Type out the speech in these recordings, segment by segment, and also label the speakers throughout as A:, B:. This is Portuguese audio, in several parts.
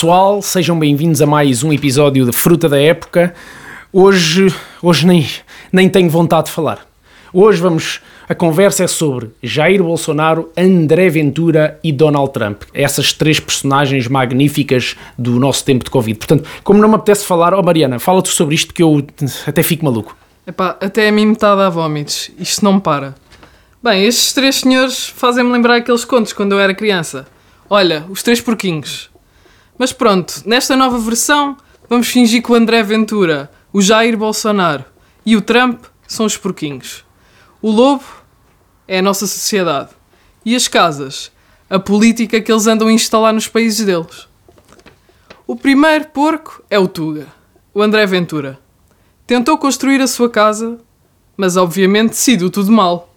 A: Pessoal, sejam bem-vindos a mais um episódio de Fruta da Época. Hoje, hoje nem, nem tenho vontade de falar. Hoje vamos. A conversa é sobre Jair Bolsonaro, André Ventura e Donald Trump. Essas três personagens magníficas do nosso tempo de Covid. Portanto, como não me apetece falar, oh Mariana, fala tu sobre isto que eu até fico maluco.
B: Epá, até a mim metade há vómitos. Isto não me para. Bem, estes três senhores fazem-me lembrar aqueles contos quando eu era criança. Olha, os três porquinhos. Mas pronto, nesta nova versão, vamos fingir que o André Ventura, o Jair Bolsonaro e o Trump são os porquinhos. O lobo é a nossa sociedade. E as casas, a política que eles andam a instalar nos países deles. O primeiro porco é o Tuga, o André Ventura. Tentou construir a sua casa, mas obviamente decidiu tudo mal.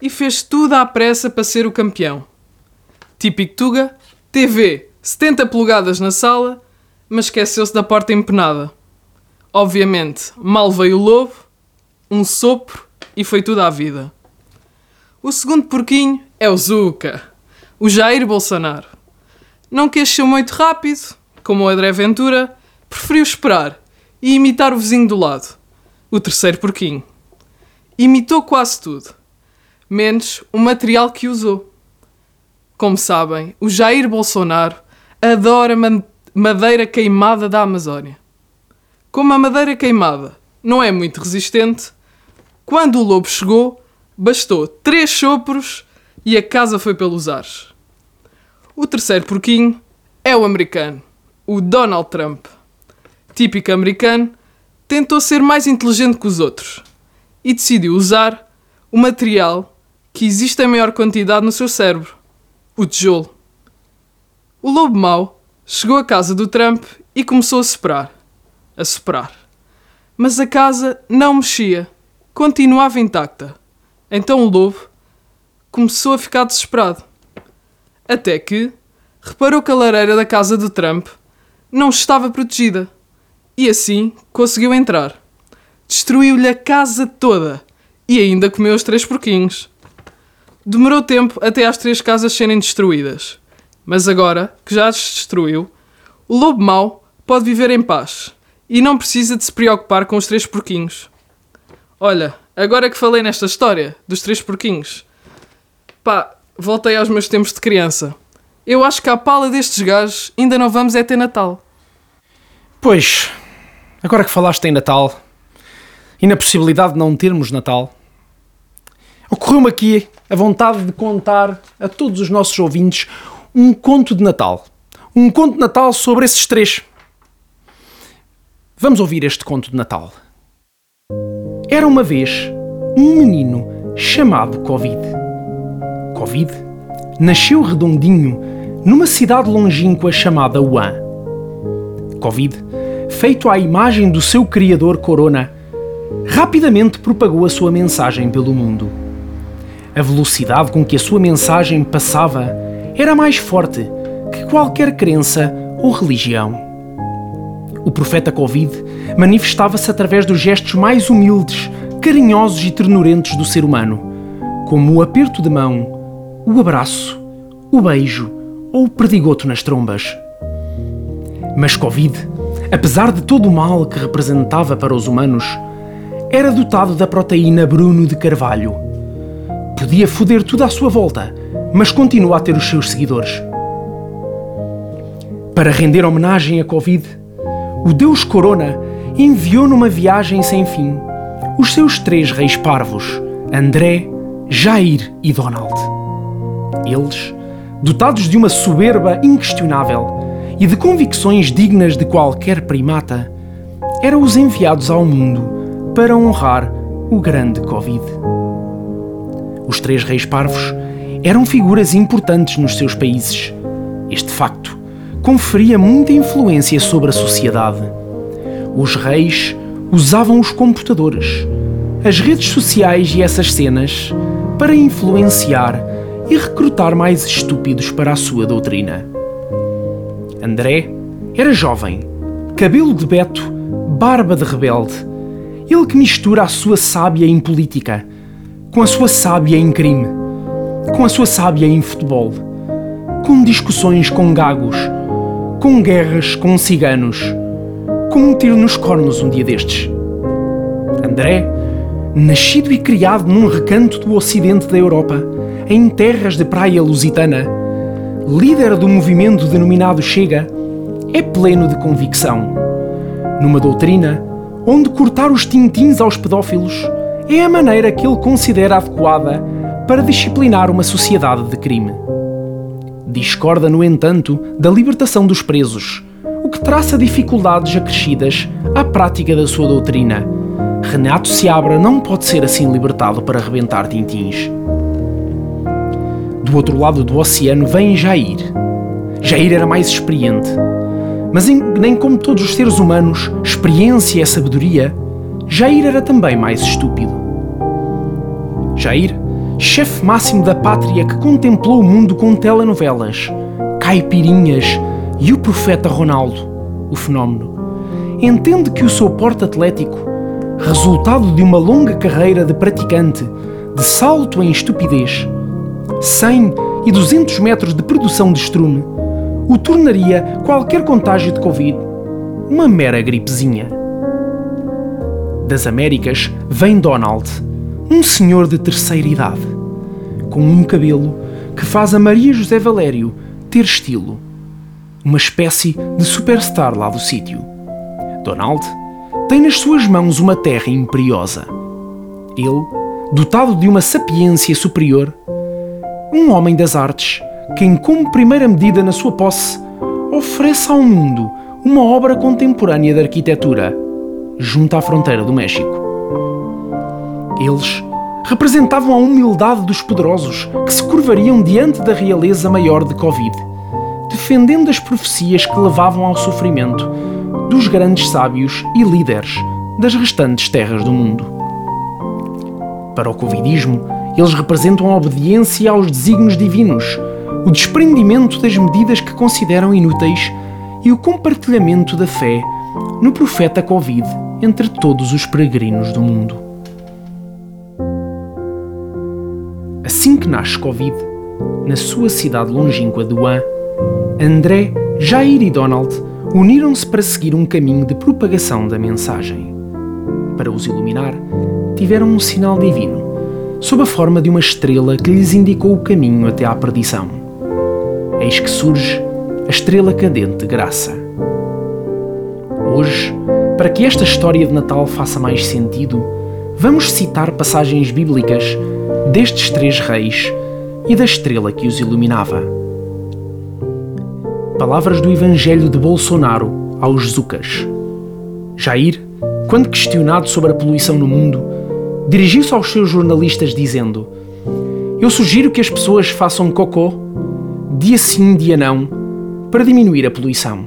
B: E fez tudo à pressa para ser o campeão. Típico Tuga, TV, 70 polegadas na sala, mas esqueceu-se da porta empenada. Obviamente, mal veio o lobo, um sopro e foi tudo à vida. O segundo porquinho é o Zuka, o Jair Bolsonaro. Não quis muito rápido, como o André Ventura, preferiu esperar e imitar o vizinho do lado, o terceiro porquinho. Imitou quase tudo, menos o material que usou. Como sabem, o Jair Bolsonaro adora madeira queimada da Amazónia. Como a madeira queimada não é muito resistente, quando o lobo chegou, bastou três sopros e a casa foi pelos ares. O terceiro porquinho é o americano, o Donald Trump típico americano, tentou ser mais inteligente que os outros e decidiu usar o material que existe em maior quantidade no seu cérebro, o tijolo. O lobo mau chegou à casa do Trump e começou a soprar, a soprar. Mas a casa não mexia, continuava intacta. Então o lobo começou a ficar desesperado. Até que reparou que a lareira da casa do Trump não estava protegida e assim conseguiu entrar. Destruiu-lhe a casa toda e ainda comeu os três porquinhos. Demorou tempo até as três casas serem destruídas, mas agora que já as destruiu, o lobo mau pode viver em paz e não precisa de se preocupar com os três porquinhos. Olha, agora que falei nesta história dos três porquinhos, pá, voltei aos meus tempos de criança. Eu acho que à pala destes gajos ainda não vamos é ter Natal.
A: Pois, Agora que falaste em Natal e na possibilidade de não termos Natal, ocorreu-me aqui a vontade de contar a todos os nossos ouvintes um conto de Natal. Um conto de Natal sobre esses três. Vamos ouvir este conto de Natal. Era uma vez um menino chamado Covid. Covid nasceu redondinho numa cidade longínqua chamada Wuhan. Covid feito à imagem do seu criador Corona, rapidamente propagou a sua mensagem pelo mundo. A velocidade com que a sua mensagem passava era mais forte que qualquer crença ou religião. O profeta Covid manifestava-se através dos gestos mais humildes, carinhosos e ternurentos do ser humano, como o aperto de mão, o abraço, o beijo ou o perdigoto nas trombas. Mas Covid apesar de todo o mal que representava para os humanos, era dotado da proteína Bruno de Carvalho. Podia foder tudo à sua volta, mas continua a ter os seus seguidores. Para render homenagem a Covid, o deus Corona enviou numa viagem sem fim os seus três reis parvos, André, Jair e Donald. Eles, dotados de uma soberba inquestionável, e de convicções dignas de qualquer primata, eram os enviados ao mundo para honrar o grande Covid. Os três reis parvos eram figuras importantes nos seus países. Este facto conferia muita influência sobre a sociedade. Os reis usavam os computadores, as redes sociais e essas cenas para influenciar e recrutar mais estúpidos para a sua doutrina. André era jovem, cabelo de beto, barba de rebelde. Ele que mistura a sua sábia em política com a sua sábia em crime, com a sua sábia em futebol, com discussões com gagos, com guerras com ciganos, com um tiro nos cornos um dia destes. André, nascido e criado num recanto do ocidente da Europa, em terras de praia lusitana, líder do movimento denominado Chega, é pleno de convicção. Numa doutrina onde cortar os tintins aos pedófilos é a maneira que ele considera adequada para disciplinar uma sociedade de crime. Discorda, no entanto, da libertação dos presos, o que traça dificuldades acrescidas à prática da sua doutrina. Renato Seabra não pode ser assim libertado para arrebentar tintins. Do outro lado do oceano vem Jair. Jair era mais experiente. Mas em, nem como todos os seres humanos, experiência é sabedoria, Jair era também mais estúpido. Jair chefe máximo da pátria que contemplou o mundo com telenovelas, caipirinhas e o profeta Ronaldo, o fenómeno, entende que o seu porte atlético, resultado de uma longa carreira de praticante de salto em estupidez, 100 e 200 metros de produção de estrume, o tornaria qualquer contágio de Covid uma mera gripezinha. Das Américas vem Donald, um senhor de terceira idade, com um cabelo que faz a Maria José Valério ter estilo. Uma espécie de superstar lá do sítio. Donald tem nas suas mãos uma terra imperiosa. Ele, dotado de uma sapiência superior, um homem das artes, quem, como primeira medida na sua posse, oferece ao mundo uma obra contemporânea de arquitetura, junto à fronteira do México. Eles representavam a humildade dos poderosos que se curvariam diante da realeza maior de Covid, defendendo as profecias que levavam ao sofrimento dos grandes sábios e líderes das restantes terras do mundo. Para o Covidismo, eles representam a obediência aos desígnios divinos, o desprendimento das medidas que consideram inúteis e o compartilhamento da fé no profeta Covid entre todos os peregrinos do mundo. Assim que nasce Covid, na sua cidade longínqua de Wuhan, André, Jair e Donald uniram-se para seguir um caminho de propagação da mensagem. Para os iluminar, tiveram um sinal divino, sob a forma de uma estrela que lhes indicou o caminho até à perdição. Eis que surge a estrela cadente Graça. Hoje, para que esta história de Natal faça mais sentido, vamos citar passagens bíblicas destes três reis e da estrela que os iluminava. Palavras do Evangelho de Bolsonaro aos Zucas. Jair, quando questionado sobre a poluição no mundo, dirigiu-se aos seus jornalistas dizendo: Eu sugiro que as pessoas façam cocô, dia sim, dia não, para diminuir a poluição.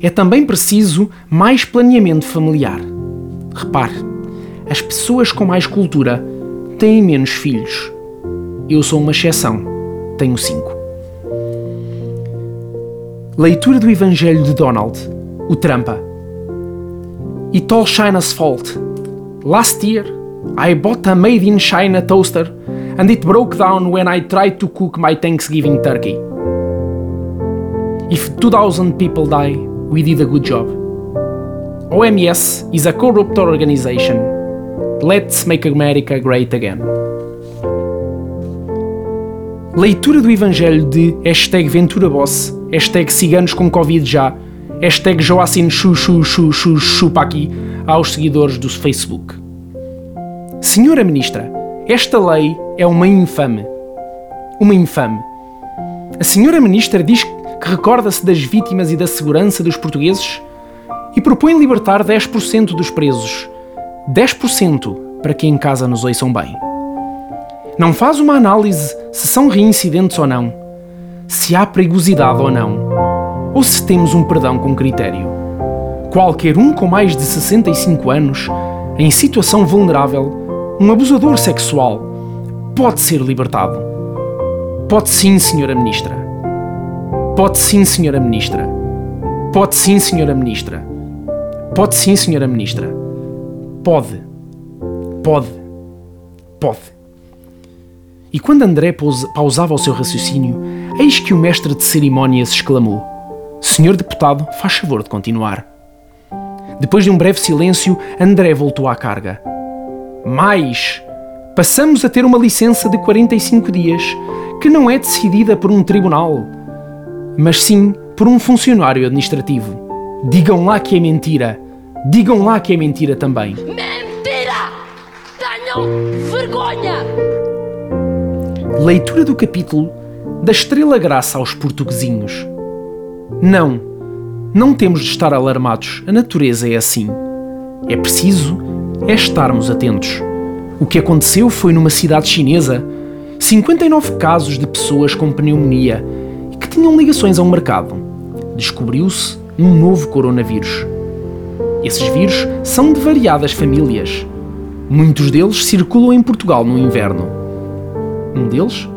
A: É também preciso mais planeamento familiar. Repare, as pessoas com mais cultura têm menos filhos. Eu sou uma exceção, tenho cinco. Leitura do Evangelho de Donald, o Trampa. It all China's fault. Last year, I bought a made in China toaster and it broke down when I tried to cook my Thanksgiving turkey. If 2000 people die, we did a good job. OMS is a corrupt organization Let's Make America Great Again. Leitura do Evangelho de hashtag Ventura Boss, hashtag Ciganos com Covid já, hashtag Joacine Chu Chu Chu Chu Chupa aqui aos seguidores do Facebook. Senhora Ministra, esta lei é uma infame. Uma infame. A Senhora Ministra diz que recorda-se das vítimas e da segurança dos portugueses e propõe libertar 10% dos presos 10% para que em casa nos ouçam bem. Não faz uma análise se são reincidentes ou não, se há perigosidade ou não, ou se temos um perdão com critério. Qualquer um com mais de 65 anos, em situação vulnerável, um abusador sexual, pode ser libertado. Pode sim, Senhora Ministra. Pode sim, Senhora Ministra. Pode sim, Senhora Ministra. Pode sim, Senhora Ministra. Pode. Pode. Pode. E quando André pausava o seu raciocínio, eis que o mestre de cerimónias exclamou: Senhor deputado, faz favor de continuar. Depois de um breve silêncio, André voltou à carga. Mais, passamos a ter uma licença de 45 dias, que não é decidida por um tribunal, mas sim por um funcionário administrativo. Digam lá que é mentira. Digam lá que é mentira também.
C: Mentira! Tenham vergonha!
A: Leitura do capítulo da Estrela Graça aos portuguesinhos. Não, não temos de estar alarmados. A natureza é assim. É preciso é estarmos atentos. O que aconteceu foi numa cidade chinesa 59 casos de pessoas com pneumonia que tinham ligações a um mercado. Descobriu-se um novo coronavírus. Esses vírus são de variadas famílias. Muitos deles circulam em Portugal no inverno. Um deles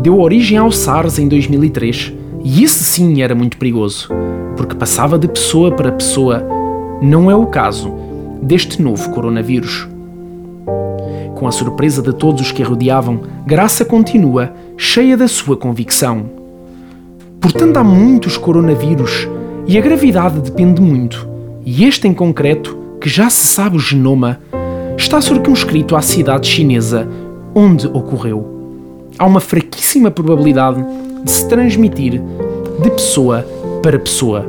A: deu origem ao SARS em 2003 e esse sim era muito perigoso, porque passava de pessoa para pessoa. Não é o caso deste novo coronavírus. Com a surpresa de todos os que a rodeavam, Graça continua cheia da sua convicção. Portanto, há muitos coronavírus e a gravidade depende muito. E este em concreto, que já se sabe o genoma, está circunscrito à cidade chinesa onde ocorreu. Há uma fraquíssima probabilidade de se transmitir de pessoa para pessoa.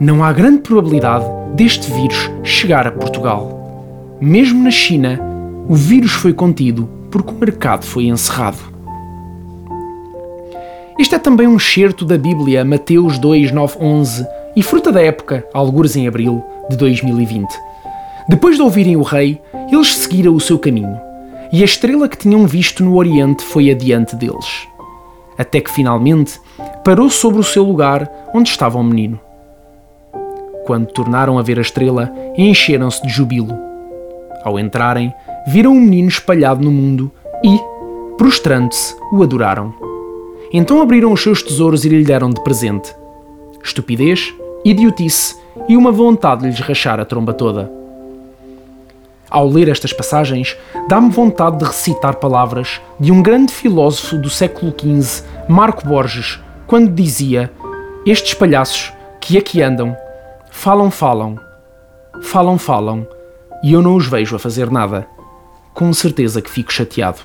A: Não há grande probabilidade deste vírus chegar a Portugal. Mesmo na China, o vírus foi contido porque o mercado foi encerrado. Este é também um excerto da Bíblia, Mateus 2, 9, 11, e fruta da época, algures em abril de 2020. Depois de ouvirem o rei, eles seguiram o seu caminho e a estrela que tinham visto no Oriente foi adiante deles. Até que finalmente parou sobre o seu lugar onde estava o menino. Quando tornaram a ver a estrela, encheram-se de jubilo. Ao entrarem, viram o menino espalhado no mundo e, prostrando-se, o adoraram. Então abriram os seus tesouros e lhe deram de presente estupidez, idiotice e uma vontade de lhes rachar a tromba toda. Ao ler estas passagens, dá-me vontade de recitar palavras de um grande filósofo do século XV, Marco Borges, quando dizia: Estes palhaços que aqui andam, falam, falam, falam, falam, e eu não os vejo a fazer nada. Com certeza que fico chateado.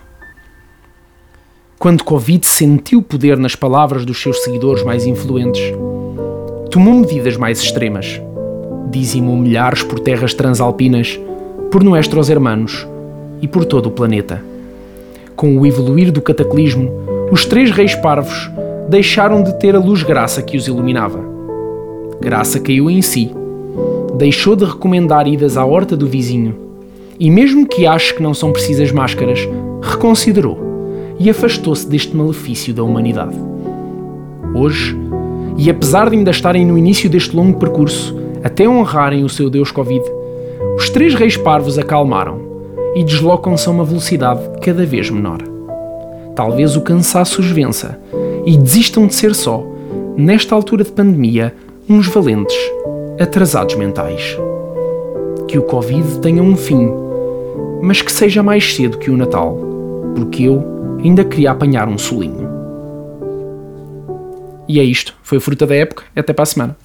A: Quando Covid sentiu poder nas palavras dos seus seguidores mais influentes, tomou medidas mais extremas. Dizimou milhares por terras transalpinas por nuestros hermanos e por todo o planeta. Com o evoluir do cataclismo, os três reis parvos deixaram de ter a luz graça que os iluminava. Graça caiu em si, deixou de recomendar idas à horta do vizinho e, mesmo que ache que não são precisas máscaras, reconsiderou e afastou-se deste malefício da humanidade. Hoje, e apesar de ainda estarem no início deste longo percurso, até honrarem o seu Deus Covid, os três reis parvos acalmaram e deslocam-se a uma velocidade cada vez menor. Talvez o cansaço os vença e desistam de ser só, nesta altura de pandemia, uns valentes, atrasados mentais. Que o Covid tenha um fim, mas que seja mais cedo que o Natal, porque eu ainda queria apanhar um solinho. E é isto, foi a fruta da época, até para a semana.